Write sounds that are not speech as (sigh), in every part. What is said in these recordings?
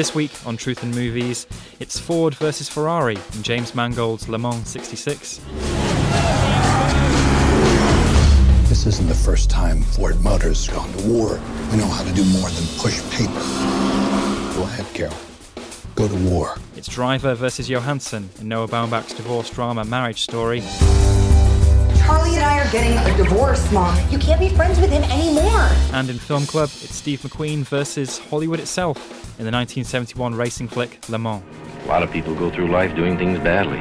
This week on Truth in Movies, it's Ford versus Ferrari in James Mangold's Le Mans 66. This isn't the first time Ford Motors has gone to war. We know how to do more than push paper. Go ahead, Carroll. Go to war. It's Driver versus Johansson in Noah Baumbach's divorce drama Marriage Story. Charlie and I are getting a divorce, Mom. You can't be friends with him anymore. And in Film Club, it's Steve McQueen versus Hollywood itself in the 1971 racing flick Le Mans. A lot of people go through life doing things badly.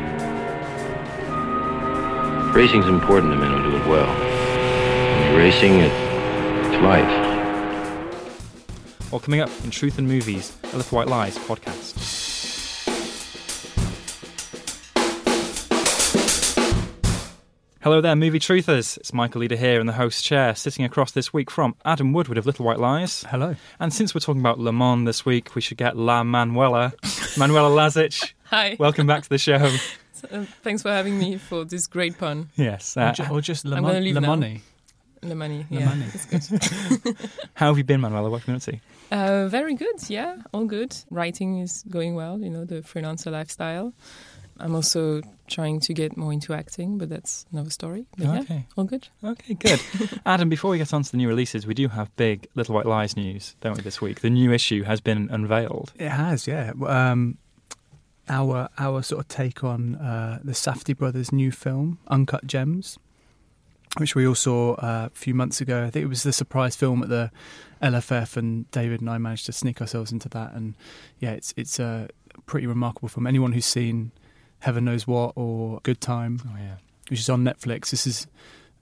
Racing's important to men who do it well. When you're racing, it, it's life. All coming up in Truth in Movies, a Little White Lies podcast. Hello there, movie truthers. It's Michael Leader here in the host chair, sitting across this week from Adam Woodward of Little White Lies. Hello. And since we're talking about Le Mans this week, we should get La Manuela, (laughs) Manuela Lazic. Hi. Welcome back to the show. Uh, thanks for having me for this great pun. Yes. Or, Uh, ju- or just Le, I'm Mon- leave Le now. Money. Le money. Le yeah, money. That's good. (laughs) how have you been, Manuela? What have you been to? uh, very good. Yeah, all good. Writing is going well. You know, the freelancer lifestyle. I'm also trying to get more into acting, but that's another story. But yeah, Okay. all good. Okay, good. (laughs) Adam, before we get on to the new releases, we do have big Little White Lies news, don't we, this week? The new issue has been unveiled. It has, yeah. Um, our our sort of take on uh, the Safdie brothers' new film, Uncut Gems, which we all saw uh, a few months ago. I think it was the surprise film at the LFF, and David and I managed to sneak ourselves into that. And yeah, it's it's a pretty remarkable film. Anyone who's seen Heaven Knows What or Good Time, Oh, yeah. which is on Netflix. This is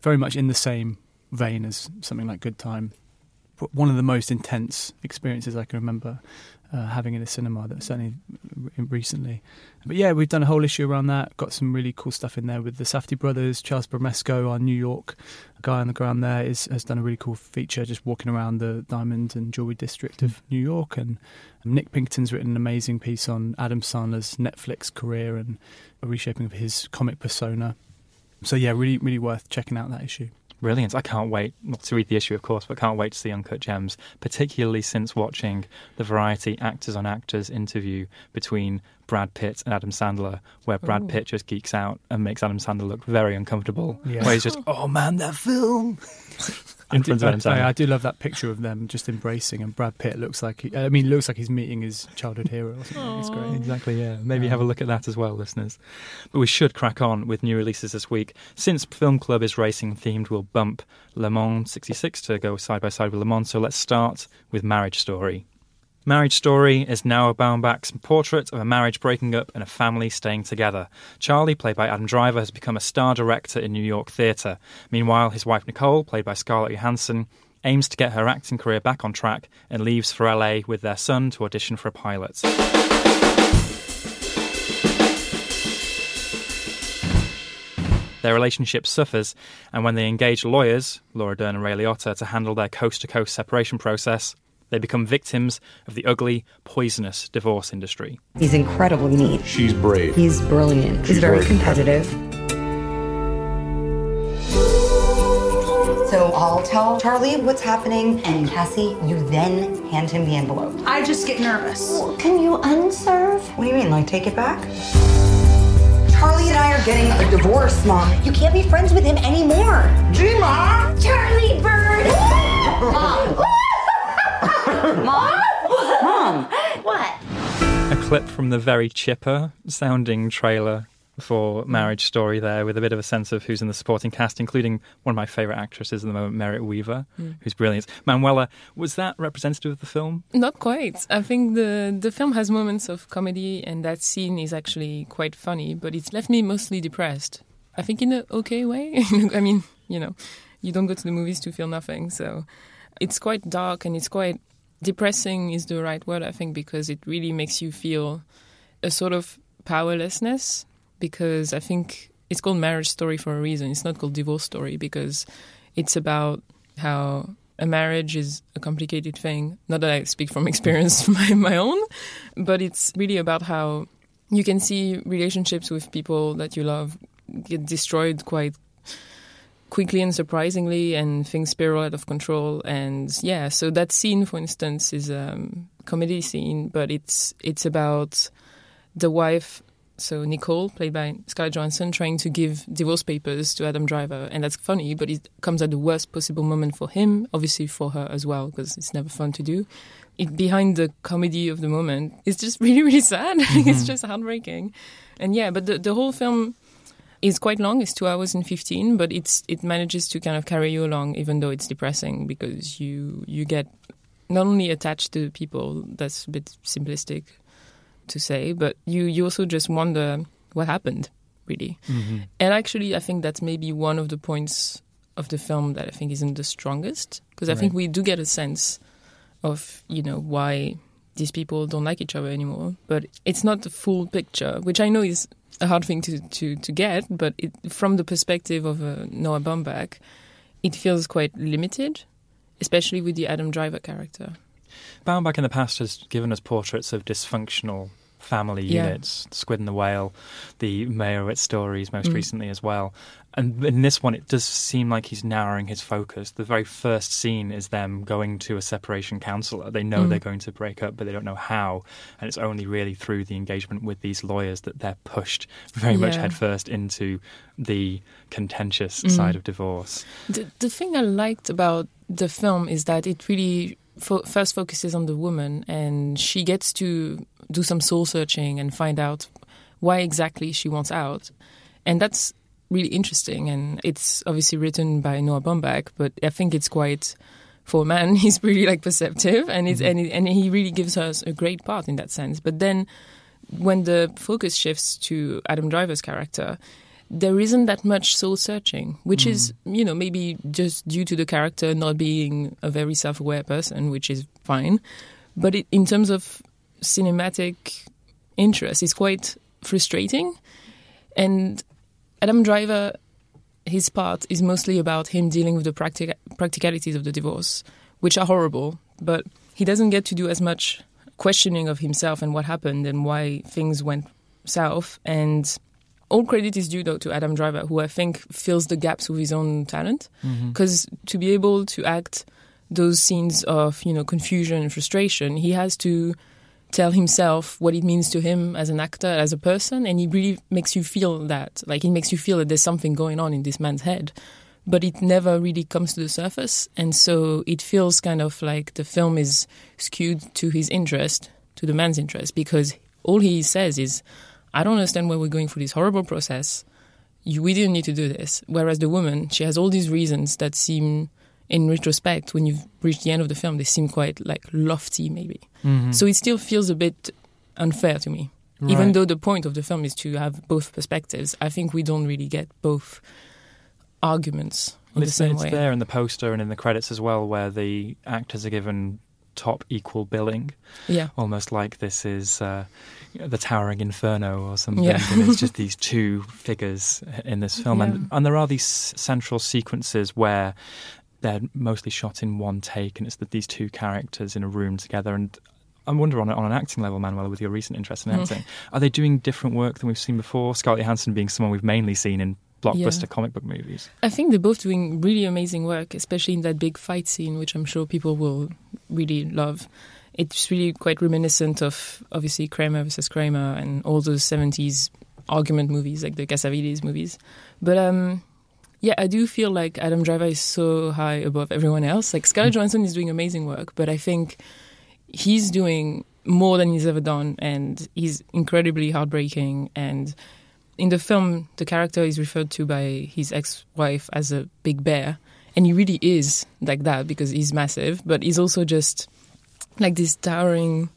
very much in the same vein as something like Good Time. One of the most intense experiences I can remember uh, having in a cinema, that certainly recently. But yeah, we've done a whole issue around that. Got some really cool stuff in there with the Safdie brothers. Charles Bramesco, our New York guy on the ground there, is, has done a really cool feature just walking around the diamond and jewelry district of New York. And Nick Pinkerton's written an amazing piece on Adam Sandler's Netflix career and a reshaping of his comic persona. So yeah, really, really worth checking out that issue. Brilliant. I can't wait, not to read the issue, of course, but can't wait to see Uncut Gems, particularly since watching the Variety Actors on Actors interview between Brad Pitt and Adam Sandler, where Brad Ooh. Pitt just geeks out and makes Adam Sandler look very uncomfortable. Yeah. Where he's just, (gasps) oh man, that film! (laughs) I In do, front of Adam I, I do love that picture of them just embracing, and Brad Pitt looks like he, I mean, looks like he's meeting his childhood hero. Or something. It's great. Exactly, yeah. Maybe have a look at that as well, listeners. But we should crack on with new releases this week. Since Film Club is racing themed, we'll bump Le Mans 66 to go side by side with Le Mans. So let's start with Marriage Story. Marriage Story is Noah Baumbach's portrait of a marriage breaking up and a family staying together. Charlie, played by Adam Driver, has become a star director in New York theatre. Meanwhile, his wife Nicole, played by Scarlett Johansson, aims to get her acting career back on track and leaves for LA with their son to audition for a pilot. Their relationship suffers, and when they engage lawyers, Laura Dern and Ray Liotta, to handle their coast to coast separation process, they become victims of the ugly, poisonous divorce industry. He's incredibly neat. She's brave. He's brilliant. He's very competitive. So I'll tell Charlie what's happening, and Cassie, you then hand him the envelope. I just get nervous. Can you unserve? What do you mean, like take it back? Charlie and I are getting a divorce, Mom. You can't be friends with him anymore. Dreamer! Charlie Bird! (laughs) (laughs) Mom! Mom? Mom! What? A clip from the very chipper sounding trailer for Marriage Story there with a bit of a sense of who's in the supporting cast, including one of my favourite actresses at the moment, Merritt Wever, Mm. who's brilliant. Manuela, was that representative of the film? Not quite. I think the the film has moments of comedy, and that scene is actually quite funny. But it's left me mostly depressed. I think in an okay way. (laughs) I mean, you know, you don't go to the movies to feel nothing, so it's quite dark and it's quite depressing. Is the right word, I think, because it really makes you feel a sort of powerlessness. Because I think it's called Marriage Story for a reason. It's not called Divorce Story because it's about how a marriage is a complicated thing. Not that I speak from (laughs) experience (laughs) my, my own, but it's really about how you can see relationships with people that you love get destroyed quite quickly and surprisingly, and things spiral out of control. And yeah, so that scene, for instance, is a um, comedy scene, but it's it's about the wife so Nicole, played by Scarlett Johansson, trying to give divorce papers to Adam Driver, and that's funny, but it comes at the worst possible moment for him, obviously for her as well, because it's never fun to do. It, behind the comedy of the moment, it's just (laughs) really, really sad. (laughs) Mm-hmm. it's just heartbreaking, and yeah, but the the whole film is quite long. It's two hours and fifteen, but it's it manages to kind of carry you along, even though it's depressing, because you you get not only attached to people. That's a bit simplistic to say, but you, you also just wonder what happened, really. Mm-hmm. And actually, I think that's maybe one of the points of the film that I think isn't the strongest, because I think we do get a sense of, you know, why these people don't like each other anymore. But it's not the full picture, which I know is a hard thing to, to, to get, but it, from the perspective of uh, Noah Baumbach, it feels quite limited, especially with the Adam Driver character. Baumbach in the past has given us portraits of dysfunctional family Yeah. units, Squid and the Whale, the Meyerowitz stories most Mm. recently as well. And in this one, it does seem like he's narrowing his focus. The very first scene is them going to a separation counsellor. They know Mm. they're going to break up, but they don't know how. And it's only really through the engagement with these lawyers that they're pushed very much headfirst into the contentious Mm. side of divorce. The, the thing I liked about the film is that it really fo- first focuses on the woman, and she gets to do some soul searching and find out why exactly she wants out, and that's really interesting. And it's obviously written by Noah Baumbach, but I think it's quite for a man. (laughs) He's really like perceptive, and it's mm-hmm. and, it, and he really gives us a great part in that sense. But then when the focus shifts to Adam Driver's character, there isn't that much soul searching, which is, mm. you know, maybe just due to the character not being a very self aware person, which is fine. But it, in terms of cinematic interest, it's quite frustrating. And Adam Driver, his part is mostly about him dealing with the practic- practicalities of the divorce, which are horrible, but he doesn't get to do as much questioning of himself and what happened and why things went south. And all credit is due though to Adam Driver, who I think fills the gaps with his own talent. Mm-hmm. Because to be able to act those scenes of you know confusion and frustration, he has to tell himself what it means to him as an actor, as a person, and he really makes you feel that. Like it makes you feel that there's something going on in this man's head. But it never really comes to the surface, and so it feels kind of like the film is skewed to his interest, to the man's interest, because all he says is, I don't understand why we're going through this horrible process. We didn't need to do this. Whereas the woman, she has all these reasons that seem, in retrospect, when you've reached the end of the film, they seem quite like lofty, maybe. So it still feels a bit unfair to me. Even though the point of the film is to have both perspectives, I think we don't really get both arguments in Well, the it's, same it's way. there in the poster and in the credits as well, where the actors are given top equal billing, Yeah. almost like this is uh, the Towering Inferno or something. Yeah. it's just these two figures in this (laughs) film, and and there are these central sequences where they're mostly shot in one take, and it's that these two characters in a room together and. I wonder on, on an acting level, Manuel, with your recent interest in Mhm. acting, are they doing different work than we've seen before? Scarlett Johansson being someone we've mainly seen in blockbuster Yeah. comic book movies. I think they're both doing really amazing work, especially in that big fight scene, which I'm sure people will really love. It's really quite reminiscent of obviously Kramer versus Kramer and all those 70s argument movies like the Cassavetes movies. But um, yeah, I do feel like Adam Driver is so high above everyone else. Like Scarlett mm. Johansson is doing amazing work, but I think he's doing more than he's ever done, and he's incredibly heartbreaking. And in the film, the character is referred to by his ex-wife as a big bear, and he really is like that because he's massive, but he's also just like this towering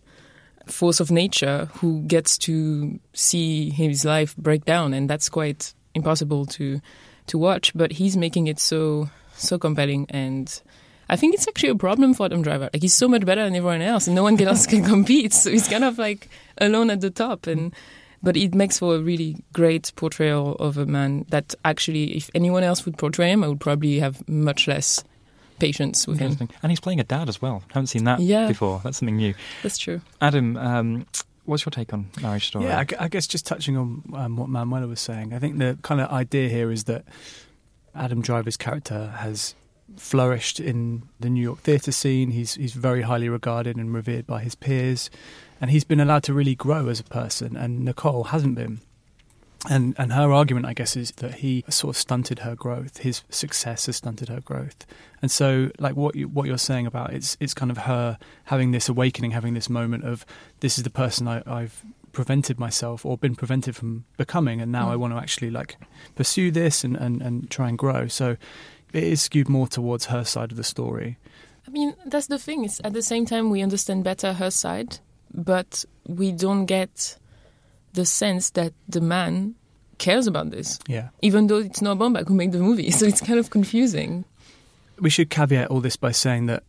force of nature who gets to see his life break down, and that's quite impossible to to watch. But he's making it so so compelling, and I think it's actually a problem for Adam Driver. Like he's so much better than everyone else, and no one else (laughs) can compete. So he's kind of like alone at the top, and but it makes for a really great portrayal of a man that actually, if anyone else would portray him, I would probably have much less patience with him. And he's playing a dad as well. Haven't seen that Yeah. before. That's something new. That's true. Adam, um, what's your take on Marriage Story? Yeah, I I, guess just touching on um, what Manuela was saying, I think the kind of idea here is that Adam Driver's character has flourished in the New York theatre scene. He's he's very highly regarded and revered by his peers, and he's been allowed to really grow as a person. And Nicole hasn't been. And and her argument, I guess, is that he sort of stunted her growth. His success has stunted her growth. And so, like what you, what you're saying about it's it's kind of her having this awakening, having this moment of this is the person I, I've prevented myself or been prevented from becoming, and now Mm. I want to actually like pursue this and, and, and try and grow. So it is skewed more towards her side of the story. I mean, that's the thing. It's at the same time we understand better her side, but we don't get the sense that the man cares about this. Yeah. Even though it's Noah Baumbach who made the movie, (laughs) so it's kind of confusing. We should caveat all this by saying that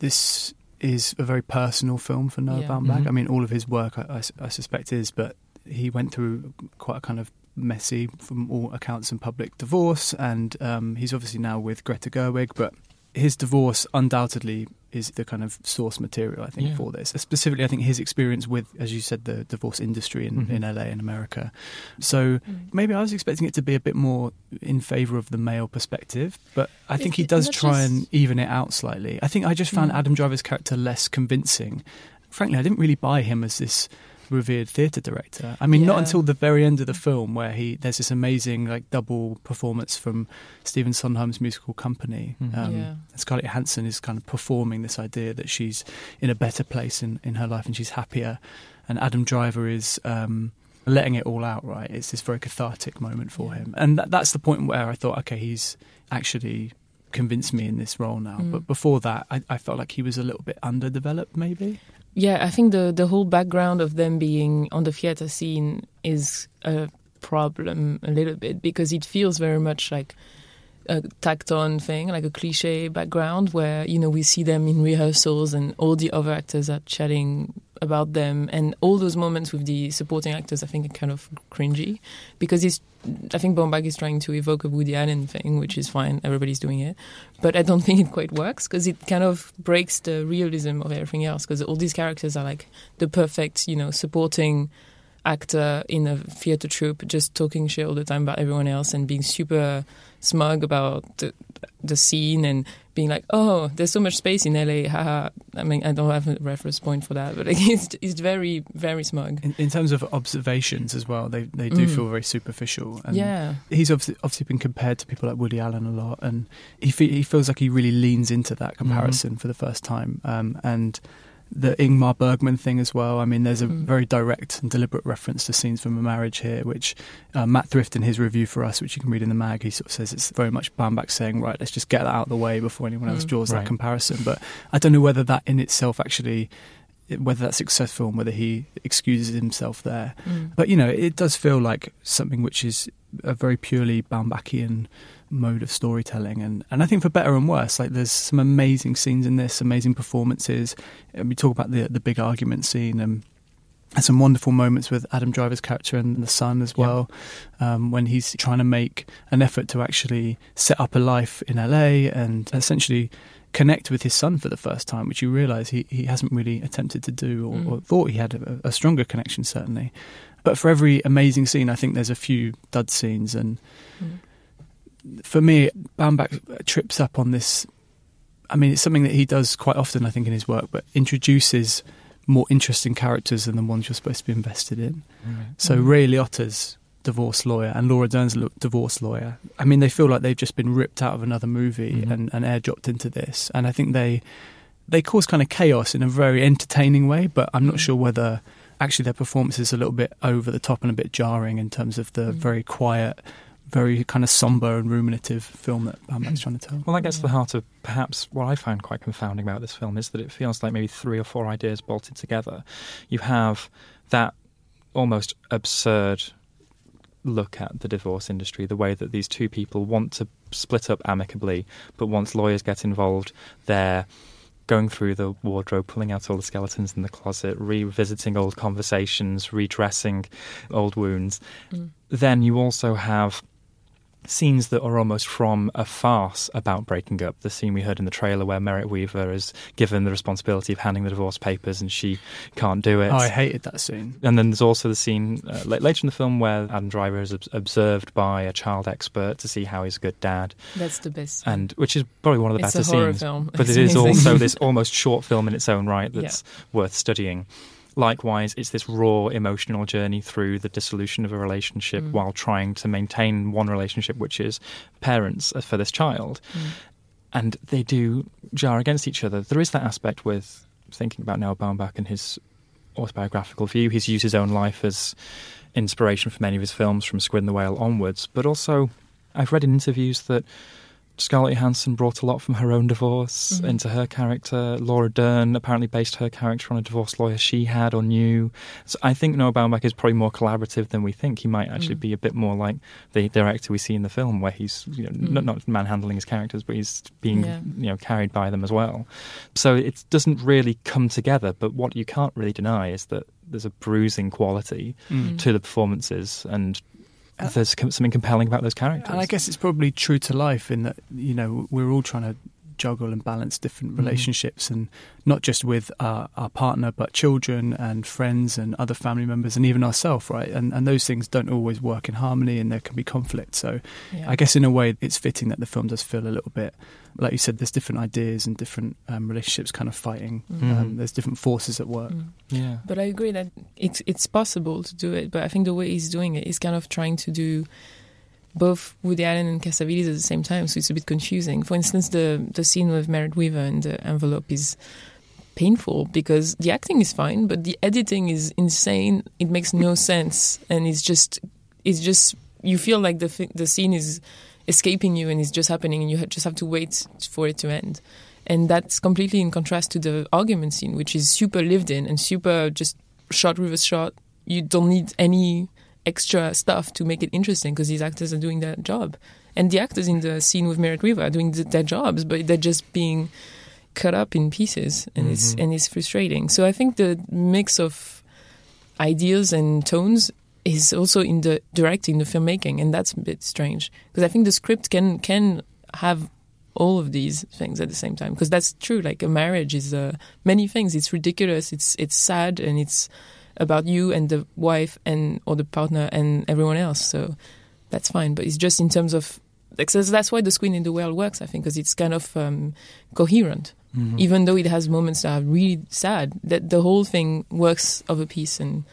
this is a very personal film for Noah Yeah. Baumbach. Mhm. I mean, all of his work, I, I- I suspect, is, but he went through quite a kind of messy, from all accounts, and public divorce, and um, he's obviously now with Greta Gerwig, but his divorce undoubtedly is the kind of source material, I think, Yeah. for this. Specifically, I think his experience with, as you said, the divorce industry in, Mhm. in LA and America. So maybe I was expecting it to be a bit more in favour of the male perspective, but I think It's- he does try just- and even it out slightly. I think I just found Mm. Adam Driver's character less convincing. Frankly, I didn't really buy him as this revered theatre director. I mean, not until the very end of the film where he there's this amazing like double performance from Stephen Sondheim's musical company. Mhm. Um, Yeah. Scarlett Johansson is kind of performing this idea that she's in a better place in, in her life and she's happier, and Adam Driver is. Um, letting it all out right it's this very cathartic moment for Yeah. him and that, that's the point where i thought okay he's actually convinced me in this role now Mm. but before that I, I felt like he was a little bit underdeveloped maybe Yeah, I think the the whole background of them being on the theater scene is a problem a little bit because it feels very much like a tacked on thing, like a cliche background where, you know, we see them in rehearsals and all the other actors are chatting about them and all those moments with the supporting actors I think are kind of cringy because he's I think Baumbach is trying to evoke a Woody Allen thing, which is fine, everybody's doing it. But I don't (laughs) think it quite works because it kind of breaks the realism of everything else because all these characters are like the perfect, you know, supporting actor in a theater troupe just talking shit all the time about everyone else and being super smug about the, the scene and being like, oh, there's so much space in LA. Haha. I mean, I don't have a reference point for that, but like, (laughs) it's, it's very, very smug. in, in terms of observations as well they, they do Mm. feel very superficial and yeah. he's obviously, obviously been compared to people like Woody Allen a lot, and he fe- he feels like he really leans into that comparison for the first time. Um, and the Ingmar Bergman thing as well. I mean, there's a Mm. very direct and deliberate reference to scenes from a marriage here, which uh, Matt Thrift in his review for us, which you can read in the mag, he sort of says it's very much Baumbach saying, right, let's just get that out of the way before anyone else Mm. draws Right. that comparison. But I don't know whether that in itself actually. Whether that's successful and whether he excuses himself there, Mm. but you know, it does feel like something which is a very purely Baumbachian mode of storytelling, and and I think for better and worse, like there's some amazing scenes in this, amazing performances. And we talk about the the big argument scene and. and some wonderful moments with Adam Driver's character and the son as Yeah. well, um, when he's trying to make an effort to actually set up a life in LA and essentially connect with his son for the first time, which you realise he, he hasn't really attempted to do or, Mm. or thought he had a, a stronger connection, certainly. But for every amazing scene, I think there's a few dud scenes. And Mm. for me, Baumbach trips up on this. I mean, it's something that he does quite often, I think, in his work, but introduces more interesting characters than the ones you're supposed to be invested in. So Mhm. Ray Liotta's divorce lawyer and Laura Dern's lo- divorce lawyer. I mean, they feel like they've just been ripped out of another movie Mhm. and, and airdropped into this. And I think they they cause kind of chaos in a very entertaining way, but I'm not sure whether actually their performance is a little bit over the top and a bit jarring in terms of the Mhm. very quiet, very kind of somber and ruminative film that Baumbach's trying to tell. Well, that gets to the heart of perhaps what I find quite confounding about this film is that it feels like maybe three or four ideas bolted together. You have that almost absurd look at the divorce industry, the way that these two people want to split up amicably, but once lawyers get involved, they're going through the wardrobe, pulling out all the skeletons in the closet, revisiting old conversations, redressing old wounds. Mm. Then you also have scenes that are almost from a farce about breaking up. The scene we heard in the trailer where Merritt Wever is given the responsibility of handing the divorce papers and she can't do it. Oh, I hated that scene. And then there's also the scene uh, later in the film where Adam Driver is ob- observed by a child expert to see how he's a good dad, That's the best. and which is probably one of the It's better a horror scenes. film. But It's it is amazing. also (laughs) this almost short film in its own right that's worth studying. Likewise, it's this raw emotional journey through the dissolution of a relationship Mm. while trying to maintain one relationship, which is parents uh, for this child. Mm. And they do jar against each other. There is that aspect with thinking about Noah Baumbach and his autobiographical view. He's used his own life as inspiration for many of his films from Squid and the Whale onwards. But also, I've read in interviews that Scarlett Johansson brought a lot from her own divorce Mhm. into her character. Laura Dern apparently based her character on a divorce lawyer she had or knew. So I think Noah Baumbach is probably more collaborative than we think. He might actually Mm. be a bit more like the director we see in the film, where he's you know, not, Mm. not manhandling his characters, but he's being Yeah. you know carried by them as well. So it doesn't really come together. But what you can't really deny is that there's a bruising quality Mm. to the performances and. There's something compelling about those characters. And I guess it's probably true to life in that you know we're all trying to juggle and balance different Mhm. relationships, and not just with our, our partner, but children and friends and other family members, and even ourselves, right? And and those things don't always work in harmony, and there can be conflict. So Yeah. I guess in a way, it's fitting that the film does feel a little bit, like you said, there's different ideas and different um, relationships kind of fighting. Mhm. Um, there's different forces at work. Mm. yeah. But I agree that it's it's possible to do it. But I think the way he's doing it is kind of trying to do both Woody Allen and Cassavetes at the same time. So it's a bit confusing. For instance, the the scene with Merritt Wever and the envelope is painful because the acting is fine, but the editing is insane. It makes no sense, and it's just it's just you feel like the the scene is escaping you and it's just happening, and you just have to wait for it to end. And that's completely in contrast to the argument scene, which is super lived in and super just shot reverse shot. You don't need any extra stuff to make it interesting because these actors are doing their job. And the actors in the scene with Merritt Wever are doing th- their jobs, but they're just being cut up in pieces, and it's Mhm. and it's frustrating. So I think the mix of ideas and tones is also in the directing, the filmmaking, and that's a bit strange because I think the script can can have all of these things at the same time because that's true. Like a marriage is uh, many things. It's ridiculous. It's it's sad and it's about you and the wife and or the partner and everyone else. So that's fine. But it's just in terms of like, so that's why the Squid and the Whale works. I think because it's kind of um, coherent, Mhm. even though it has moments that are really sad. That the whole thing works of a piece and.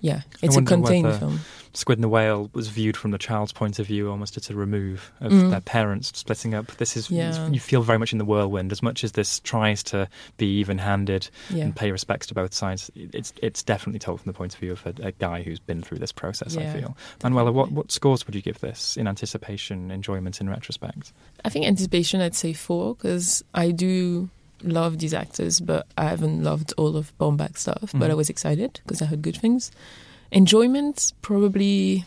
Yeah, it's a contained whether- film. Squid and the Whale was viewed from the child's point of view, almost as a remove of Mm. their parents splitting up. This is Yeah. you feel very much in the whirlwind. As much as this tries to be even-handed Yeah. and pay respects to both sides, it's it's definitely told from the point of view of a, a guy who's been through this process. I Yeah, feel. Manuela, what what scores would you give this in anticipation, enjoyment, in retrospect? I think anticipation, I'd say four because I do love these actors, but I haven't loved all of Baumbach stuff. But Mhm. I was excited because I heard good things. Enjoyment, probably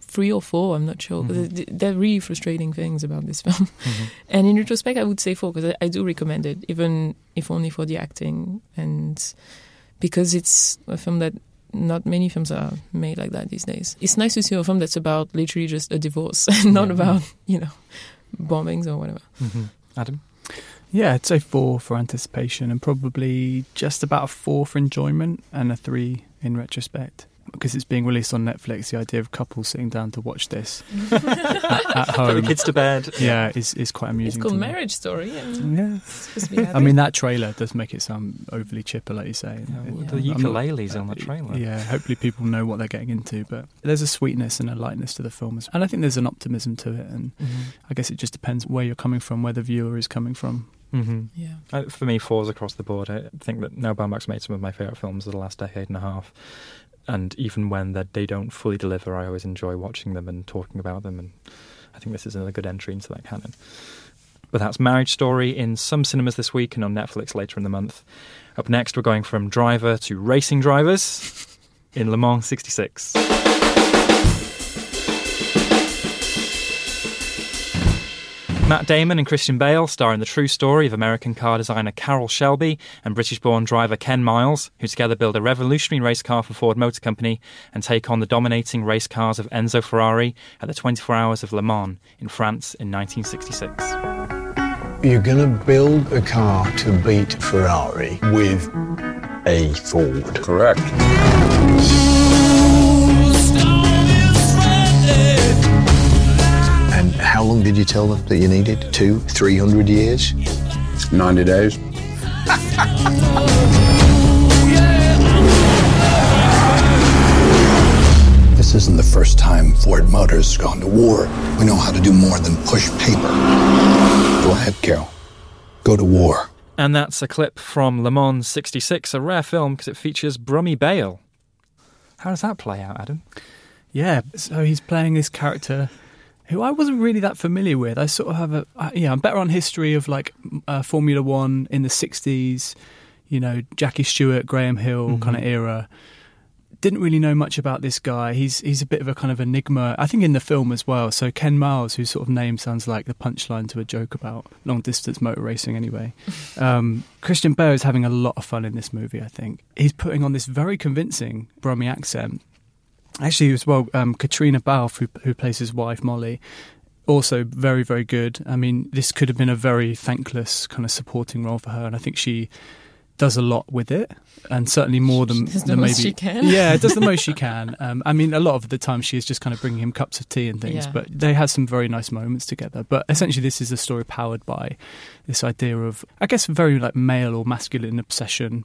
three or four. I'm not sure Mhm. they're really frustrating things about this (laughs) film. Mhm. And in retrospect, I would say four because I, I do recommend it, even if only for the acting and because it's a film that not many films are made like that these days. It's nice to see a film that's about literally just a divorce (laughs) and not Yeah. about you know bombings or whatever. Mhm. Adam, Yeah, I'd say four for anticipation and probably just about a four for enjoyment and a three in retrospect. Because it's being released on Netflix, the idea of couples sitting down to watch this (laughs) at, at home, Put the kids to bed. yeah, is is quite amusing. It's amusing. called to me. Marriage Story. and Yeah, it's supposed to be (laughs) I mean that trailer does make it sound overly chipper, like you say. Yeah, It- the I'm ukuleles on the trailer. Yeah, hopefully people know what they're getting into, but there's a sweetness and a lightness to the film, as- and I think there's an optimism to it. And I guess it just depends where you're coming from, where the viewer is coming from. hmm yeah. Uh, for me, falls across the board. I think that Noah Baumbach's made some of my favourite films of the last decade and a half. And even when they don't fully deliver, I always enjoy watching them and talking about them. And I think this is another good entry into that canon. But that's Marriage Story in some cinemas this week and on Netflix later in the month. Up next, we're going from driver to racing drivers in Le Mans 66. Matt Damon and Christian Bale star in the true story of American car designer Carroll Shelby and British born driver Ken Miles, who together build a revolutionary race car for Ford Motor Company and take on the dominating race cars of Enzo Ferrari at the 24 Hours of Le Mans in France in 1966. You're going to build a car to beat Ferrari with a Ford. Correct. And how long did you tell them that you needed? Two, three hundred years? 90 days. (laughs) This isn't the first time Ford Motors has gone to war. We know how to do more than push paper. Go ahead, Carroll. Go to war. And that's a clip from Le Mans 66, a rare film because it features Brummie Bale. How does that play out, Adam? Yeah, so he's playing this character who I wasn't really that familiar with. I sort of have a yeah, I'm better on history of like uh, Formula One in the '60s, you know, Jackie Stewart, Graham Hill kind of era. Didn't really know much about this guy. He's he's a bit of a kind of enigma. I think in the film as well. So Ken Miles, whose sort of name sounds like the punchline to a joke about long distance motor racing. Anyway, (laughs) um, Christian Bale is having a lot of fun in this movie. I think he's putting on this very convincing Brummie accent actually as well um, caitriona balfe who, who plays his wife molly also very very good i mean this could have been a very thankless kind of supporting role for her and i think she does a lot with it and certainly more than, than most maybe she can. yeah does the most she (laughs) can um, i mean a lot of the time she is just kind of bringing him cups of tea and things Yeah. but they had some very nice moments together but essentially this is a story powered by this idea of i guess very like male or masculine obsession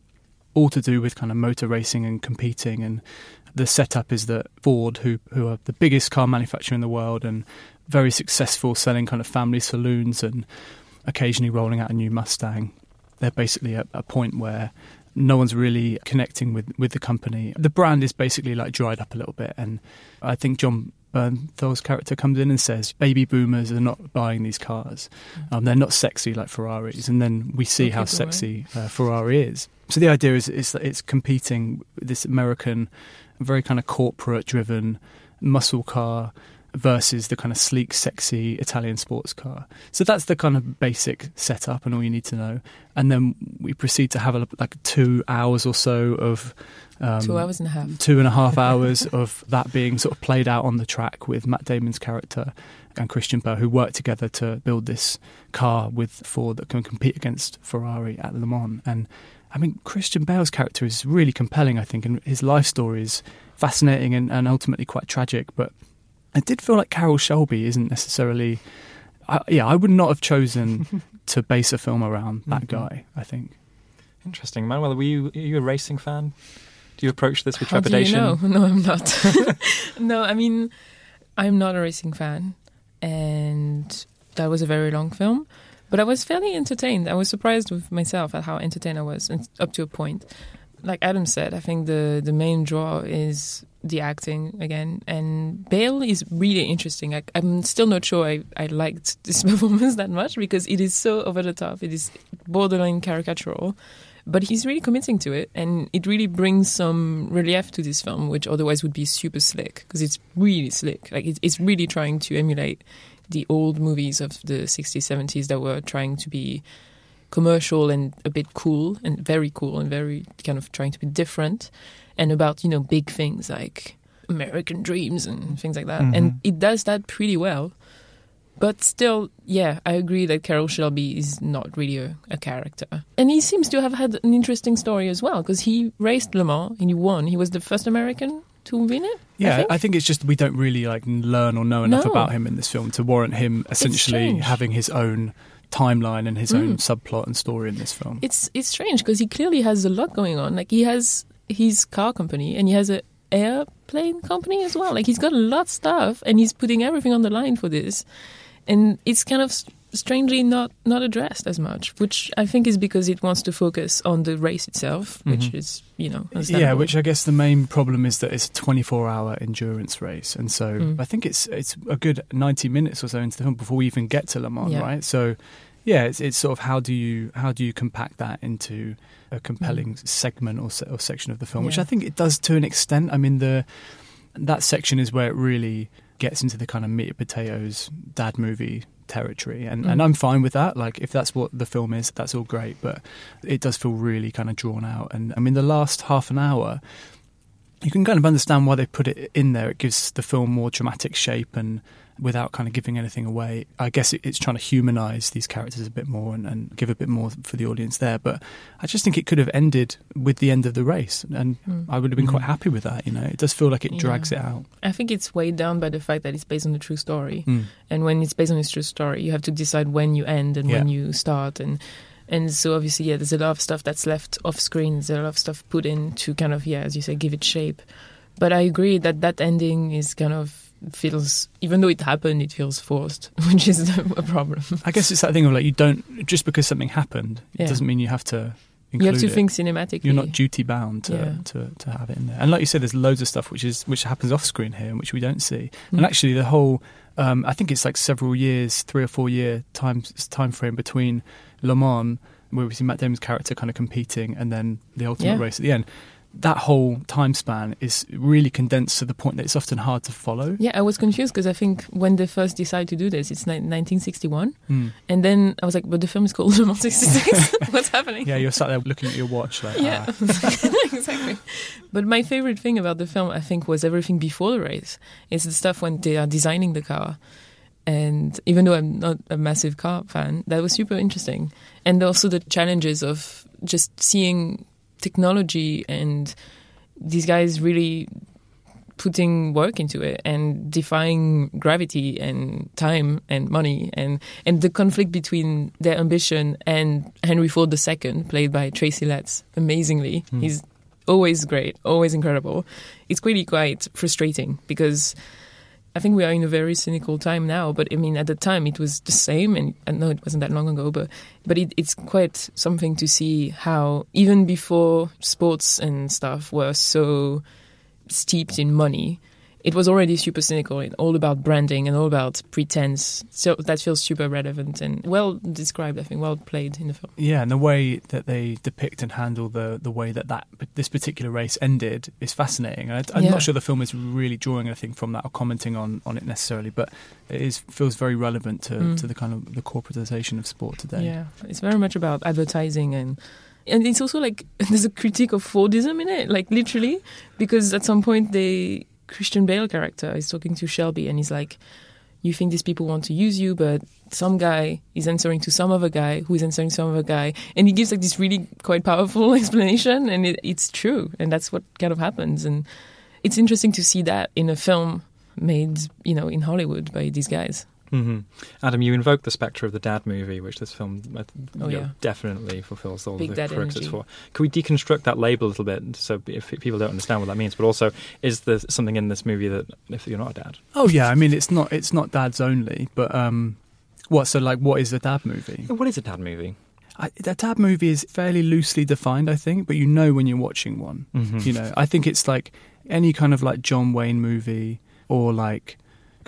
all to do with kind of motor racing and competing and the setup is that Ford, who who are the biggest car manufacturer in the world and very successful selling kind of family saloons and occasionally rolling out a new Mustang, they're basically at a point where no one's really connecting with, with the company. The brand is basically like dried up a little bit, and I think Jon Bernthal's character comes in and says, "Baby boomers are not buying these cars. Um, they're not sexy like Ferraris." And then we see Okay, how sexy uh, Ferrari is. So the idea is, is that it's competing with this American, very kind of corporate-driven muscle car versus the kind of sleek, sexy Italian sports car. So that's the kind of basic setup and all you need to know. And then we proceed to have a, like two hours or so of um, Two hours and a half. two and a half (laughs) hours of that being sort of played out on the track with Matt Damon's character and Christian Bale, who worked together to build this car with Ford that can compete against Ferrari at Le Mans. And I mean, Christian Bale's character is really compelling, I think, and his life story is fascinating and, and ultimately quite tragic. But I did feel like Carroll Shelby isn't necessarily. I, yeah, I would not have chosen (laughs) to base a film around that Mhm. guy. I think. Interesting. Manuel, were you, are you a racing fan? Do you approach this with How trepidation? you know? (laughs) No, I'm not. (laughs) no, I mean, I'm not a racing fan, and that was a very long film. But I was fairly entertained. I was surprised with myself at how entertained I was, up to a point. Like Adam said, I think the the main draw is the acting again, and Bale is really interesting. I, I'm still not sure I, I liked (laughs) this performance that much because it is so over the top. It is borderline caricatural, but he's really committing to it, and it really brings some relief to this film, which otherwise would be super slick because it's really slick. Like it's, it's really trying to emulate the old movies of the 60s, 70s that were trying to be commercial and a bit cool and very cool and very kind of trying to be different and about, you know, big things like American dreams and things like that. And mm-hmm. it does that pretty well. But still, yeah, I agree that Carroll Shelby is not really a, a character. And he seems to have had an interesting story as well because he raced Le Mans and he won. He was the first American to win it. Yeah, I think. I think it's just we don't really like learn or know enough No. about him in this film to warrant him essentially having his own timeline and his Mm. own subplot and story in this film. It's it's strange because he clearly has a lot going on. Like he has his car company and he has a airplane company as well. Like he's got a lot of stuff and he's putting everything on the line for this. And it's kind of strangely not not addressed as much, which I think is because it wants to focus on the race itself, which Mhm. is you know Yeah, which I guess the main problem is that it's a 24-hour endurance race, and so Mm. I think it's it's a good 90 minutes or so into the film before we even get to Le Mans, Yeah. right? So, yeah, it's it's sort of how do you how do you compact that into a compelling segment or, se- or section of the film, which Mm. I think it does to an extent. I mean, the that section is where it really gets into the kind of meat and potatoes dad movie territory and, and Mm. I'm fine with that. Like if that's what the film is that's all great but it does feel really kind of drawn out. And I mean the last half an hour you can kind of understand why they put it in there. It gives the film more dramatic shape and without kind of giving anything away I guess it, it's trying to humanize these characters a bit more and, and give a bit more for the audience there but I just think it could have ended with the end of the race and Mm. I would have been quite Mm-hmm. happy with that you know it does feel like it Yeah. drags it out I think it's weighed down by the fact that it's based on a true story. Mm. And when it's based on a true story, you have to decide when you end and when you start. And and so obviously, yeah, there's a lot of stuff that's left off screen. There's a lot of stuff put in to kind of, yeah, as you say, give it shape. But I agree that that ending is kind of feels, even though it happened, it feels forced, (laughs) which is a problem. I guess it's that thing of like you don't just because something happened, Yeah. it doesn't mean you have to. You have to it. think cinematically. You're not duty bound to, Yeah. to, to have it in there. And like you said, there's loads of stuff which is which happens off screen here, and which we don't see. Mm. And actually, the whole um, I think it's like several years, three or four year time time frame between Le Mans, where we see Matt Damon's character kind of competing, and then the ultimate Yeah. race at the end. That whole time span is really condensed to the point that it's often hard to follow. Yeah, I was confused because I think when they first decided to do this, it's ni- 1961. Hmm. And then I was like, but the film is called Le Mans 66. What's happening? Yeah, you're sat there looking at your watch like, Yeah, ah. (laughs) exactly. But my favorite thing about the film, I think, was everything before the race. It's the stuff when they are designing the car. And even though I'm not a massive car fan, that was super interesting. And also the challenges of just seeing technology and these guys really putting work into it and defying gravity and time and money and and the conflict between their ambition and Henry Ford II, played by Tracy Letts, amazingly. Hmm. He's always great, always incredible. It's really quite frustrating because I think we are in a very cynical time now, but I mean, at the time it was the same, and I know it wasn't that long ago, but but it, it's quite something to see how even before sports and stuff were so steeped in money, it was already super cynical and all about branding and all about pretense. So that feels super relevant and well described, I think, well played in the film. Yeah, and the way that they depict and handle the the way that, that this particular race ended is fascinating. I, I'm Yeah. not sure the film is really drawing anything from that or commenting on, on it necessarily, but it is feels very relevant to, Mm. to the kind of the corporatization of sport today. Yeah, it's very much about advertising and and it's also like (laughs) there's a critique of Fordism in it, like literally, because at some point the Christian Bale character. Is talking to Shelby and he's like, "You think these people want to use you, but some guy is answering to some other guy who is answering some other guy," and he gives like this really quite powerful (laughs) explanation, and it, it's true, and that's what kind of happens, and it's interesting to see that in a film made, you know, in Hollywood by these guys. Hmm Adam, you invoked the spectre of the dad movie, which this film uh, Oh, you know, yeah. definitely fulfills all Big the dad prerequisites for. Can we deconstruct that label a little bit so if people don't understand what that means? But also, is there something in this movie that if you're not a dad? Oh yeah, I mean it's not it's not dads only, but um, what so like what is a dad movie? What is a dad movie? I, a dad movie is fairly loosely defined, I think, but you know when you're watching one. Mhm. You know, I think it's like any kind of like John Wayne movie or like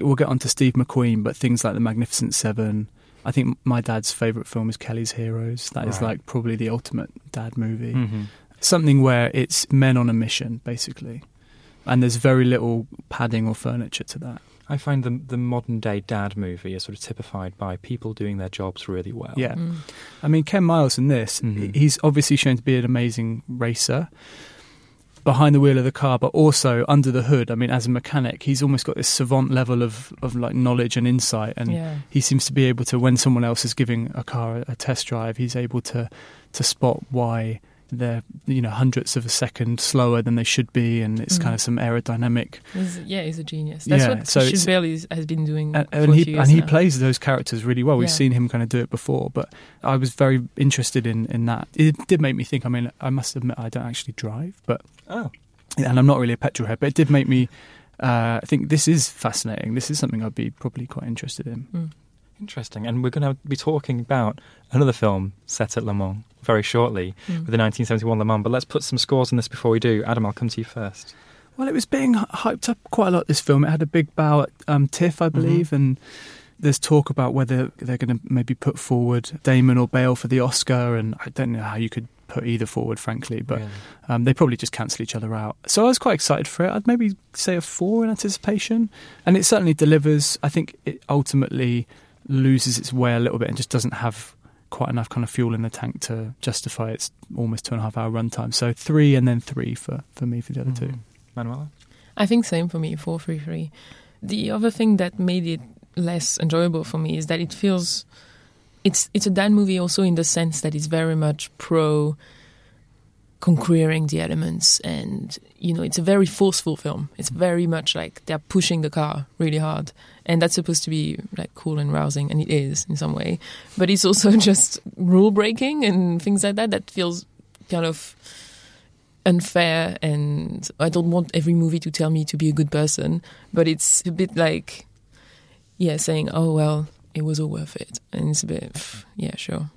we'll get on to Steve McQueen, but things like The Magnificent Seven. I think my dad's favorite film is Kelly's Heroes. That is Right. like probably the ultimate dad movie. Mhm. Something where it's men on a mission, basically, and there's very little padding or furniture to that. I find the the modern day dad movie is sort of typified by people doing their jobs really well. Yeah. I mean, Ken Miles in this, Mhm. he's obviously shown to be an amazing racer behind the wheel of the car, but also under the hood. I mean, as a mechanic, he's almost got this savant level of, of like knowledge and insight. And Yeah. he seems to be able to, when someone else is giving a car a test drive, he's able to, to spot why they're you know hundredths of a second slower than they should be, and it's Mm. kind of some aerodynamic. He's, yeah, he's a genius. That's Yeah, what so Bale has been doing And, and he and he plays those characters really well. We've Yeah. seen him kind of do it before, but I was very interested in in that. It did make me think. I mean, I must admit, I don't actually drive, but Oh. and I'm not really a petrol head, but it did make me uh, think this is fascinating. This is something I'd be probably quite interested in. Mm. Interesting. And we're going to be talking about another film set at Le Mans very shortly Mm. with the 1971 Le Mans. But let's put some scores on this before we do. Adam, I'll come to you first. Well, it was being hyped up quite a lot. This film. It had a big bow at um, TIFF, I believe, and there's talk about whether they're going to maybe put forward Damon or Bale for the Oscar, and I don't know how you could put either forward, frankly, but Really? um, they probably just cancel each other out. So I was quite excited for it. I'd maybe say a four in anticipation, and it certainly delivers. I think it ultimately loses its way a little bit and just doesn't have quite enough kind of fuel in the tank to justify its almost two and a half hour runtime. So three and then three for, for me for the other two. Manuela? I think same for me, four three three. The other thing that made it less enjoyable for me is that it feels it's it's a Dan movie also in the sense that it's very much pro conquering the elements and you know it's a very forceful film. It's very much like they're pushing the car really hard and that's supposed to be like cool and rousing and it is in some way. But it's also (laughs) just rule breaking and things like that that feels kind of unfair and I don't want every movie to tell me to be a good person, but it's a bit like yeah, saying, "Oh well, it was all worth it." And it's a bit pff, yeah, sure.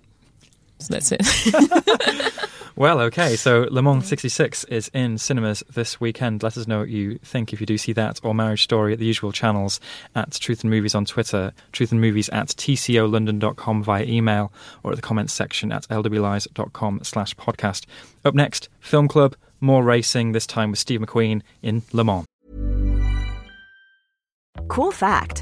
So that's it. (laughs) Well, okay. So Le Mans 66 is in cinemas this weekend. Let us know what you think if you do see that, or Marriage Story at the usual channels at Truth and Movies on Twitter, Truth and Movies at tcolondon.com via email, or at the comments section at lwlies.com slash podcast. Up next, Film Club, more racing, this time with Steve McQueen in Le Mans. Cool fact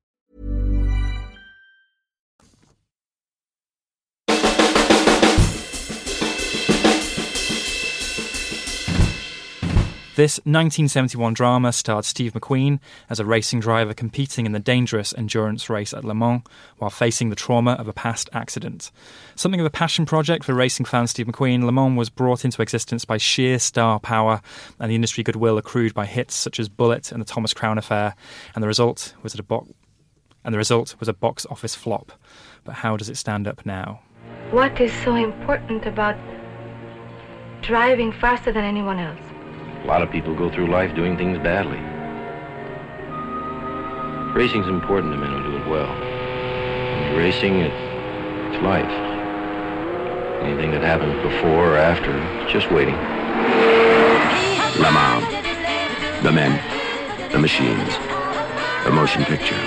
This 1971 drama starred Steve McQueen as a racing driver competing in the dangerous endurance race at Le Mans while facing the trauma of a past accident. Something of a passion project for racing fan Steve McQueen, Le Mans was brought into existence by sheer star power and the industry goodwill accrued by hits such as Bullitt and the Thomas Crown Affair, and the result was a box and the result was a box office flop. But how does it stand up now? What is so important about driving faster than anyone else? A lot of people go through life doing things badly. Racing's important to men who do it well. When you're racing, it's, it's life. Anything that happens before or after, it's just waiting. Le Mans. The men, the machines, the motion picture.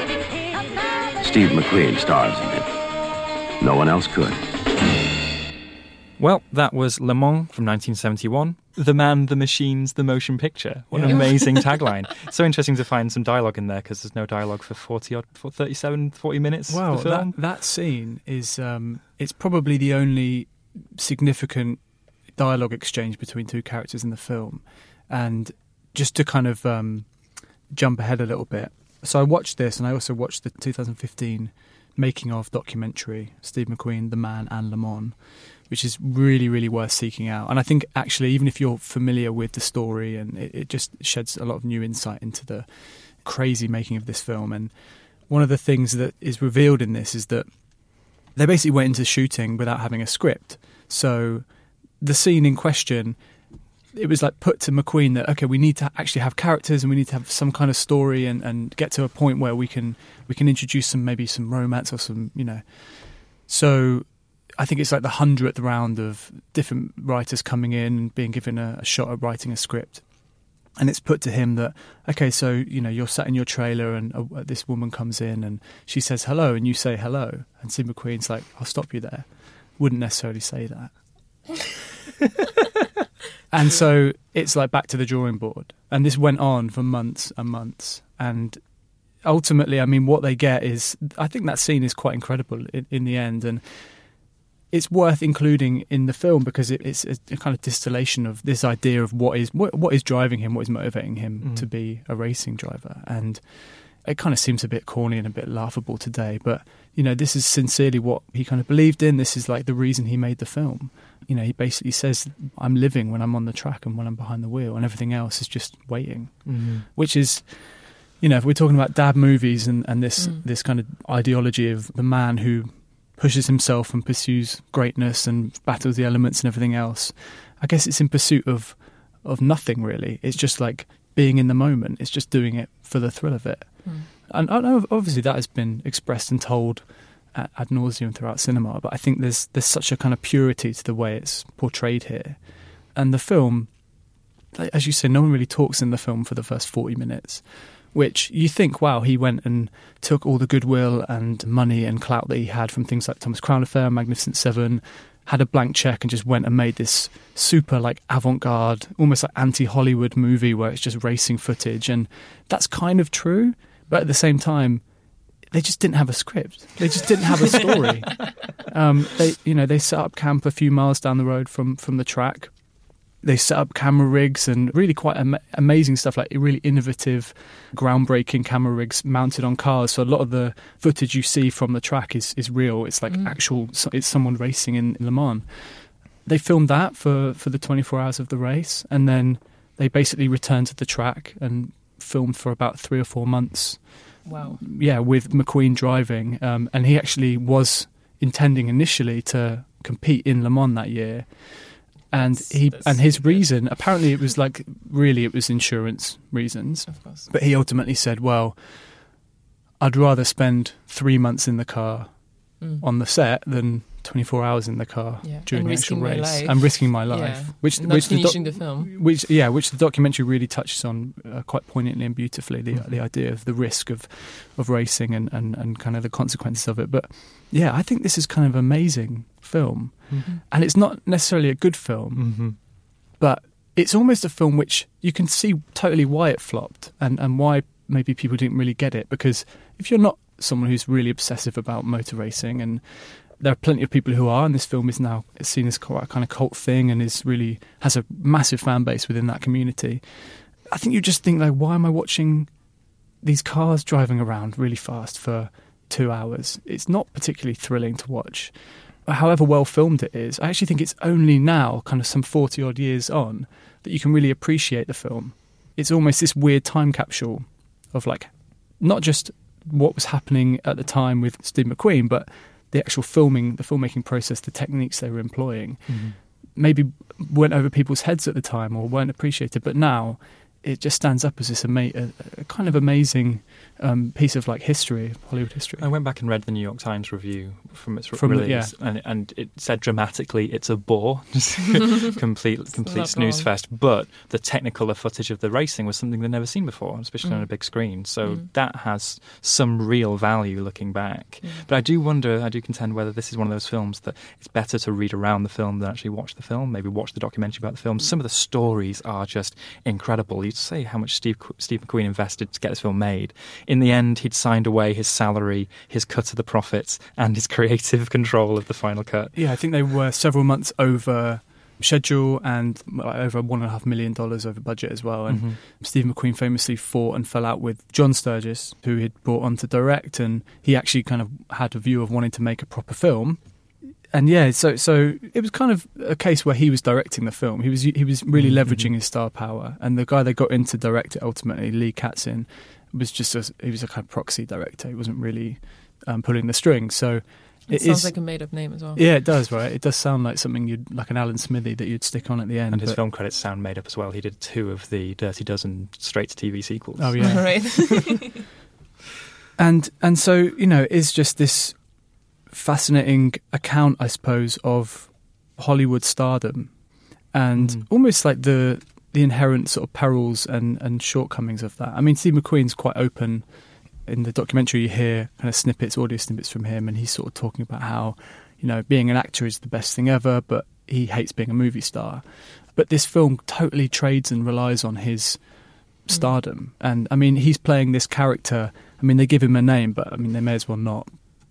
Steve McQueen stars in it. No one else could. Well, that was Le Mans from 1971. The man, the machines, the motion picture. What an Yeah. amazing (laughs) tagline. so interesting to find some dialogue in there because there's no dialogue for 40 odd, for 37, 40 minutes. Wow, that, that scene is um, it's probably the only significant dialogue exchange between two characters in the film. And just to kind of um, jump ahead a little bit, so I watched this, and I also watched the 2015 making of documentary, Steve McQueen, The Man and Le Mans, which is really, really worth seeking out. And I think actually, even if you're familiar with the story, and it, it just sheds a lot of new insight into the crazy making of this film. And one of the things that is revealed in this is that they basically went into shooting without having a script. So the scene in question it was like put to McQueen that okay, we need to actually have characters and we need to have some kind of story and, and get to a point where we can we can introduce some maybe some romance or some you know. So I think it's like the hundredth round of different writers coming in and being given a, a shot at writing a script. And it's put to him that okay, so you know you're sat in your trailer and uh, this woman comes in and she says hello and you say hello and Steve McQueen's like I'll stop you there. Wouldn't necessarily say that. (laughs) and so it's like back to the drawing board. And this went on for months and months. And ultimately, I mean, what they get is I think that scene is quite incredible in, in the end. And it's worth including in the film because it, it's a kind of distillation of this idea of what is what, what is driving him, what is motivating him mm. to be a racing driver. And it kind of seems a bit corny and a bit laughable today, but you know, this is sincerely what he kind of believed in. This is like the reason he made the film you know, he basically says, I'm living when I'm on the track and when I'm behind the wheel, and everything else is just waiting. Mm-hmm. Which is, you know, if we're talking about dad movies and, and this, mm. this kind of ideology of the man who pushes himself and pursues greatness and battles the elements and everything else, I guess it's in pursuit of, of nothing really. It's just like being in the moment, it's just doing it for the thrill of it. Mm. And obviously that has been expressed and told ad nauseum throughout cinema, but I think there's there's such a kind of purity to the way it's portrayed here, and the film, as you say, no one really talks in the film for the first forty minutes, which you think, wow, he went and took all the goodwill and money and clout that he had from things like Thomas Crown Affair, Magnificent Seven, had a blank check and just went and made this super like avant-garde, almost like anti-Hollywood movie where it's just racing footage, and that's kind of true, but at the same time they just didn't have a script. They just didn't have a story. (laughs) um, they, you know, they set up camp a few miles down the road from from the track. They set up camera rigs and really quite am- amazing stuff, like really innovative, groundbreaking camera rigs mounted on cars. So a lot of the footage you see from the track is is real. It's like mm. actual. It's someone racing in, in Le Mans. They filmed that for for the 24 hours of the race, and then they basically returned to the track and filmed for about three or four months Wow. Yeah, with McQueen driving, um, and he actually was intending initially to compete in Le Mans that year. And he and his reason apparently it was like really it was insurance reasons. Of course. But he ultimately said, "Well, I'd rather spend three months in the car mm. on the set than 24 hours in the car yeah. during and the actual race and risking my life yeah. which Not which finishing the, the, film which yeah which the documentary really touches on uh, quite poignantly and beautifully the mm-hmm. the idea of the risk of of racing and, and and kind of the consequences of it but yeah I think this is kind of amazing film mm-hmm. and it's not necessarily a good film mm-hmm. but it's almost a film which you can see totally why it flopped and and why maybe people didn't really get it because if you're not someone who's really obsessive about motor racing and there are plenty of people who are, and this film is now seen as quite a kind of cult thing and is really has a massive fan base within that community. I think you just think like, why am I watching these cars driving around really fast for two hours? It's not particularly thrilling to watch. However well filmed it is, I actually think it's only now, kind of some forty odd years on, that you can really appreciate the film. It's almost this weird time capsule of like not just what was happening at the time with Steve McQueen, but the actual filming, the filmmaking process, the techniques they were employing, mm-hmm. maybe went over people's heads at the time or weren't appreciated. But now it just stands up as this ama- a, a kind of amazing um, piece of like history, Hollywood history. I went back and read the New York Times review from its from release, the, yeah. and, and it said dramatically, "It's a bore, (laughs) (laughs) complete complete snooze wrong. fest." But the technicolor footage of the racing was something they'd never seen before, especially Mm. on a big screen. So Mm. that has some real value looking back. Mm. But I do wonder, I do contend whether this is one of those films that it's better to read around the film than actually watch the film. Maybe watch the documentary about the film. Some of the stories are just incredible. Say how much Steve Steve McQueen invested to get this film made. In the end, he'd signed away his salary, his cut of the profits, and his (laughs) creative control of the final cut. Yeah, I think they were several months over schedule and like, over one and a half million dollars over budget as well. And Mhm. Steve McQueen famously fought and fell out with John Sturges, who he'd brought on to direct, and he actually kind of had a view of wanting to make a proper film. And yeah, so so it was kind of a case where he was directing the film. He was he was really Mhm. leveraging his star power, and the guy they got in to direct it ultimately, Lee Katzin, was just a, he was a kind of proxy director. He wasn't really um, pulling the strings. So It, it sounds is- like a made-up name as well. yeah, it does, right? It does sound like something you'd like an Alan Smithee that you'd stick on at the end. And his film credits sound made up as well. He did two of the Dirty Dozen straight to TV sequels. Oh yeah, (laughs) right. (laughs) and and so you know, it's just this fascinating account, I suppose, of Hollywood stardom, and Mm. almost like the the inherent sort of perils and and shortcomings of that. I mean, Steve McQueen's quite open in the documentary. You hear kind of snippets, audio snippets from him, and he's sort of talking about how you know being an actor is the best thing ever, but he hates being a movie star. But this film totally trades and relies on his stardom. And I mean, he's playing this character. I mean, they give him a name, but I mean, they may as well not.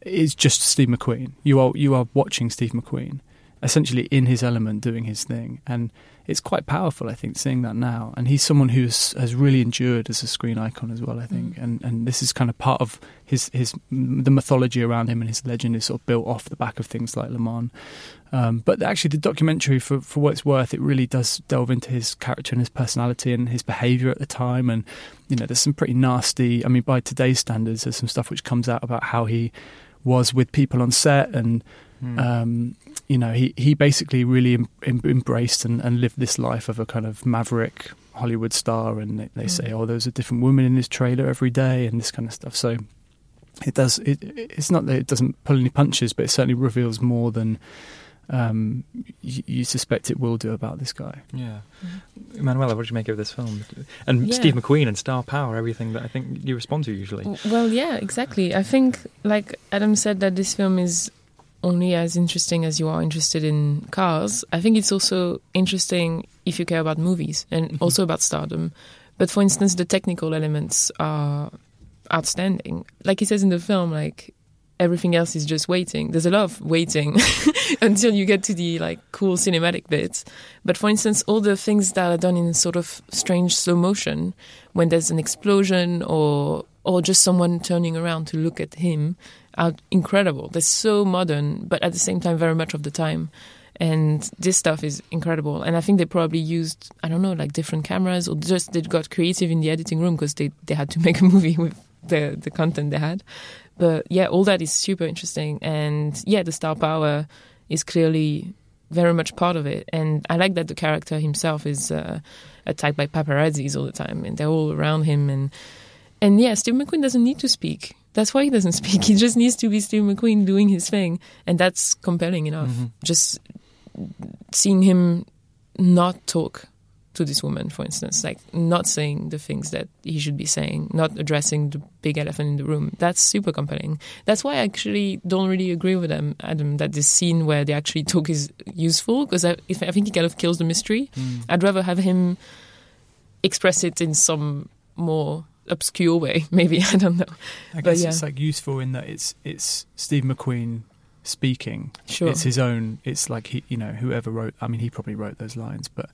It's just Steve McQueen. You are you are watching Steve McQueen, essentially in his element, doing his thing, and it's quite powerful. I think seeing that now, and he's someone who has really endured as a screen icon as well. I think, and and this is kind of part of his his the mythology around him and his legend is sort of built off the back of things like Le Mans. Um, but actually, the documentary, for for what it's worth, it really does delve into his character and his personality and his behaviour at the time. And you know, there's some pretty nasty. I mean, by today's standards, there's some stuff which comes out about how he was with people on set, and Hmm. um, you know, he he basically really em- em- embraced and, and lived this life of a kind of maverick Hollywood star. And they, they say, oh, there's a different woman in his trailer every day, and this kind of stuff. So it does. It, it's not that it doesn't pull any punches, but it certainly reveals more than um, you, you suspect it will do about this guy. Yeah. Manuela, what did you make of this film? And Yeah. Steve McQueen and star power, everything that I think you respond to usually. Well, yeah, exactly. I think, like Adam said, that this film is only as interesting as you are interested in cars. I think it's also interesting if you care about movies and mm-hmm. also about stardom. But for instance, the technical elements are outstanding. Like he says in the film, like everything else is just waiting. There's a lot of waiting (laughs) until you get to the like cool cinematic bits. But for instance, all the things that are done in sort of strange slow motion when there's an explosion or or just someone turning around to look at him are incredible. They're so modern, but at the same time very much of the time. And this stuff is incredible. And I think they probably used, I don't know, like different cameras or just they got creative in the editing room because they, they had to (laughs) make a movie with the, the content they had. But yeah, all that is super interesting. And yeah, the star power is clearly very much part of it. And I like that the character himself is uh, attacked by paparazzis all the time and they're all around him. And, and yeah, Steve McQueen doesn't need to speak. That's why he doesn't (laughs) speak. He just needs to be Steve McQueen doing his thing. And that's compelling enough. Just seeing him not talk to this woman, for instance, like not saying the things that he should be saying, not addressing the big elephant in the room. That's super compelling. That's why I actually don't really agree with them, Adam, that this scene where they actually talk is useful because I, I, think he kind of kills the mystery. Mm. I'd rather have him express it in some more obscure way, (laughs) maybe. I don't know. I But guess yeah. it's like useful in that it's it's Steve McQueen speaking. Sure. It's his own. It's like he, you know, whoever wrote. I mean, he probably wrote those lines, but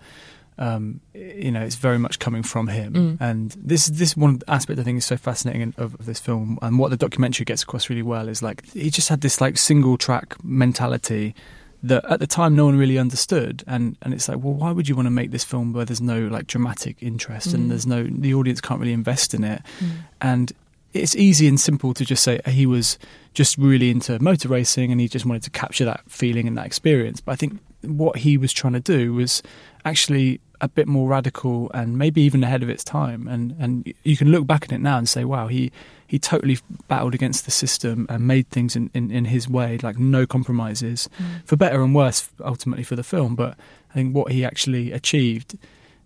um, you know, it's very much coming from him. Mm. And this this one aspect I think is so fascinating in- of, of this film, and what the documentary gets across really well is like he just had this like single track mentality that at the time no one really understood and and it's like well why would you want to make this film where there's no like dramatic interest Mm. and there's no the audience can't really invest in it Mm. and it's easy and simple to just say he was just really into motor racing and he just wanted to capture that feeling and that experience. But I think what he was trying to do was actually a bit more radical and maybe even ahead of its time. And and you can look back at it now and say, wow, he he totally battled against the system and made things in, in, in his way, like no compromises, Mm. for better and worse ultimately for the film. But I think what he actually achieved,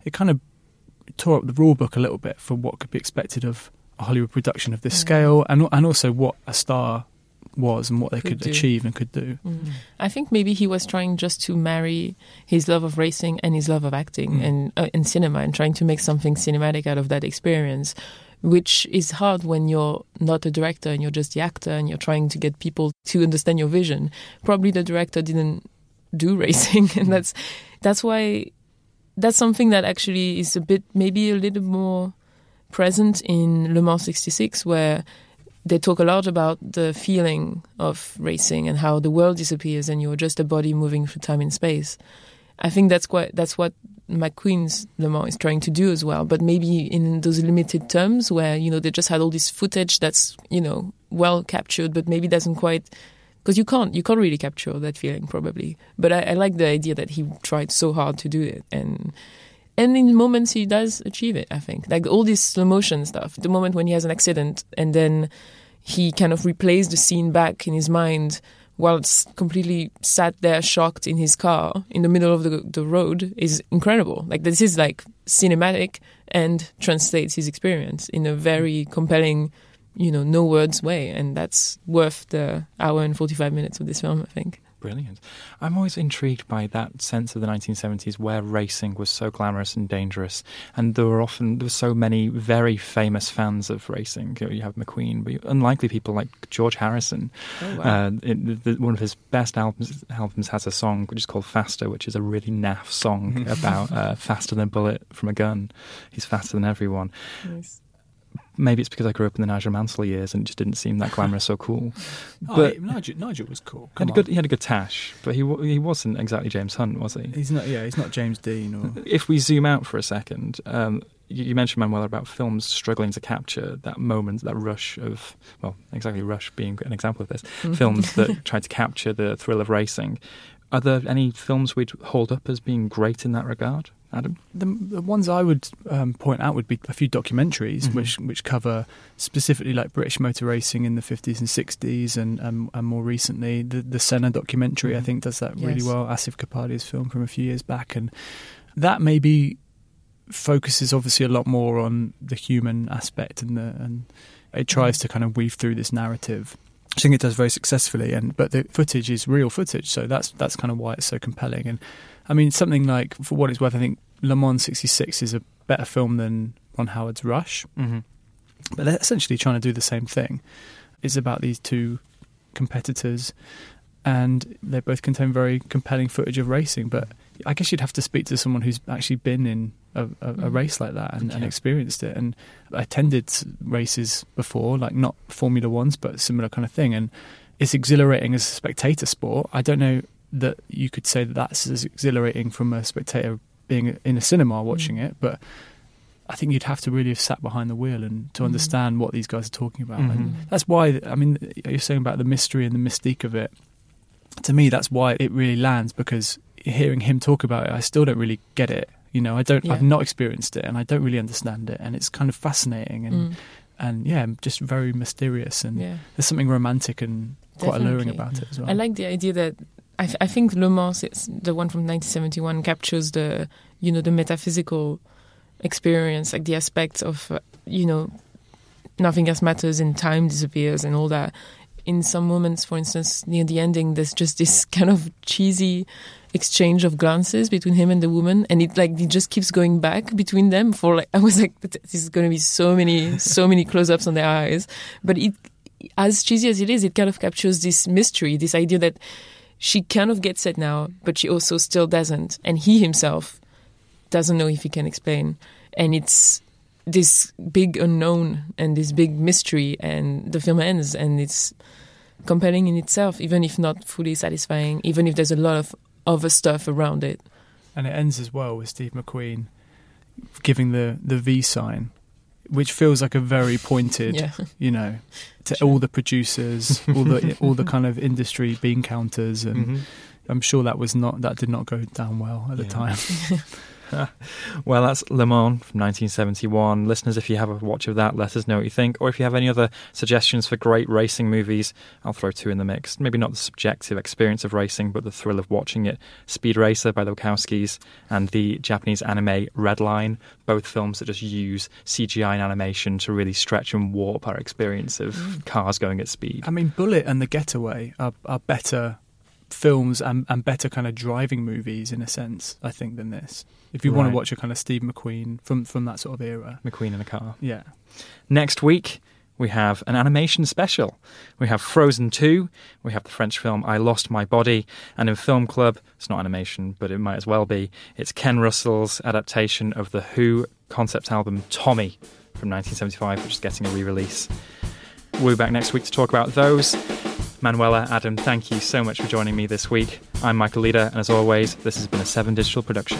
it kind of tore up the rule book a little bit for what could be expected of a Hollywood production of this scale, and and also what a star was and what they Could could, achieve and could do. Mm. I think maybe he was trying just to marry his love of racing and his love of acting Mm. and uh, in cinema and trying to make something cinematic out of that experience, which is hard when you're not a director and you're just the actor and you're trying to get people to understand your vision. Probably the director didn't do (laughs) racing and that's that's why that's something that actually is a bit maybe a little more present in Le Mans 66, where they talk a lot about the feeling of racing and how the world disappears and you're just a body moving through time and space. I think that's quite that's what McQueen's Le Mans is trying to do as well, but maybe in those limited terms where you know they just had all this footage that's you know well captured, but maybe doesn't quite because you can't you can't really capture that feeling probably. But I, I like the idea that he tried so hard to do it and and in moments he does achieve it i think. Like all this slow motion stuff. The moment when he has an accident and then he kind of replays the scene back in his mind while it's completely sat there shocked in his car in the middle of the, the road is incredible. Like this is like cinematic and translates his experience in a very compelling you know no words way. And that's worth the hour and 45 minutes of this film i think Brilliant. I'm always intrigued by that sense of the 1970s where racing was so glamorous and dangerous. And there were often there were so many very famous fans of racing. You have McQueen, but unlikely people like George Harrison. Oh, wow. uh, it, the, one of his best albums, albums has a song which is called Faster, which is a really naff song (laughs) about uh, faster than a bullet from a gun. He's faster than everyone. Nice. Maybe it's because I grew up in the Nigel Mansell years and it just didn't seem that (laughs) glamorous or cool. Oh, But Nigel, Nigel was cool. he had, a good, on. he had a good tash, but he he wasn't exactly James Hunt, was he? He's not. Yeah, he's not James Dean or. (laughs) If we zoom out for a second, um, you, you mentioned Manuel about films struggling to capture that moment, that rush of well, exactly rush being an example of this. Mhm. Films that (laughs) try to capture the thrill of racing. Are there any films we'd hold up as being great in that regard, Adam? The, the ones I would um, point out would be a few documentaries Mhm. which which cover specifically like British motor racing in the 50s and 60s and and, and more recently the the Senna documentary I Mhm. think does that really well Asif Kapadia's film from a few years back and that maybe focuses obviously a lot more on the human aspect and the and it tries to kind of weave through this narrative I think it does very successfully, and but the footage is real footage, so that's that's kind of why it's so compelling. And I mean, something like for what it's worth, I think Le Mans '66 is a better film than Ron Howard's Rush, Mm-hmm. but they're essentially trying to do the same thing. It's about these two competitors, and they both contain very compelling footage of racing. But I guess you'd have to speak to someone who's actually been in a, a, a Mhm. race like that and, and experienced it, and attended races before, like not Formula Ones, but similar kind of thing. And it's exhilarating as a spectator sport. I don't know that you could say that that's as exhilarating from a spectator being in a cinema watching Mm. it, but I think you'd have to really have sat behind the wheel and to Mhm. understand what these guys are talking about. Mhm. And that's why, I mean, you're saying about the mystery and the mystique of it. To me, that's why it really lands because hearing him talk about it, I still don't really get it. You know, I don't. Yeah. I've not experienced it, and I don't really understand it, and it's kind of fascinating and Mm. and yeah, just very mysterious, and Yeah. there's something romantic and quite alluring about it as well. I like the idea that I, th- I think Le Mans, the one from 1971, captures the you know the metaphysical experience, like the aspect of uh, you know nothing else matters and time disappears and all that. In some moments, for instance, near the ending, there's just this (laughs) kind of cheesy exchange of glances between him and the woman, and it like it just keeps going back between them for like (laughs) I was like, this is going to be so many so many close-ups on their eyes, but it as cheesy as it is, it kind of captures this mystery, this idea that she kind of gets it now, but she also still doesn't. And he himself doesn't know if he can explain. And it's this big unknown and this big mystery. And the film ends, and it's compelling in itself, even if not fully satisfying, even if there's a lot of other stuff around it. and it ends as well with Steve McQueen giving the the V sign, which feels like a very pointed, Yeah. you know, to all the producers, all the (laughs) all the kind of industry bean counters, and Mhm. I'm sure that was not that did not go down well at the time. (laughs) (laughs) Well, that's Le Mans from 1971. Listeners, if you have a watch of that, let us know what you think. Or if you have any other suggestions for great racing movies, I'll throw two in the mix. Maybe not the subjective experience of racing, but the thrill of watching it. Speed Racer by the Wachowskis and the Japanese anime Redline, both films that just use CGI and animation to really stretch and warp our experience of mm. cars going at speed. I mean, Bullitt and The Getaway are, are better films and, and better kind of driving movies in a sense, I think, than this. If you want to watch a kind of Steve McQueen from from that sort of era, McQueen in a car. yeah. Next week, we have an animation special. We have Frozen 2, we have the French film I Lost My Body, and in Film Club, it's not animation, but it might as well be, it's Ken Russell's adaptation of the Who concept album Tommy from 1975, which is getting a re release. We'll be back next week to talk about those. Manuela, Adam, thank you so much for joining me this week. I'm Michael Leader, and as always, this has been a 7 Digital production.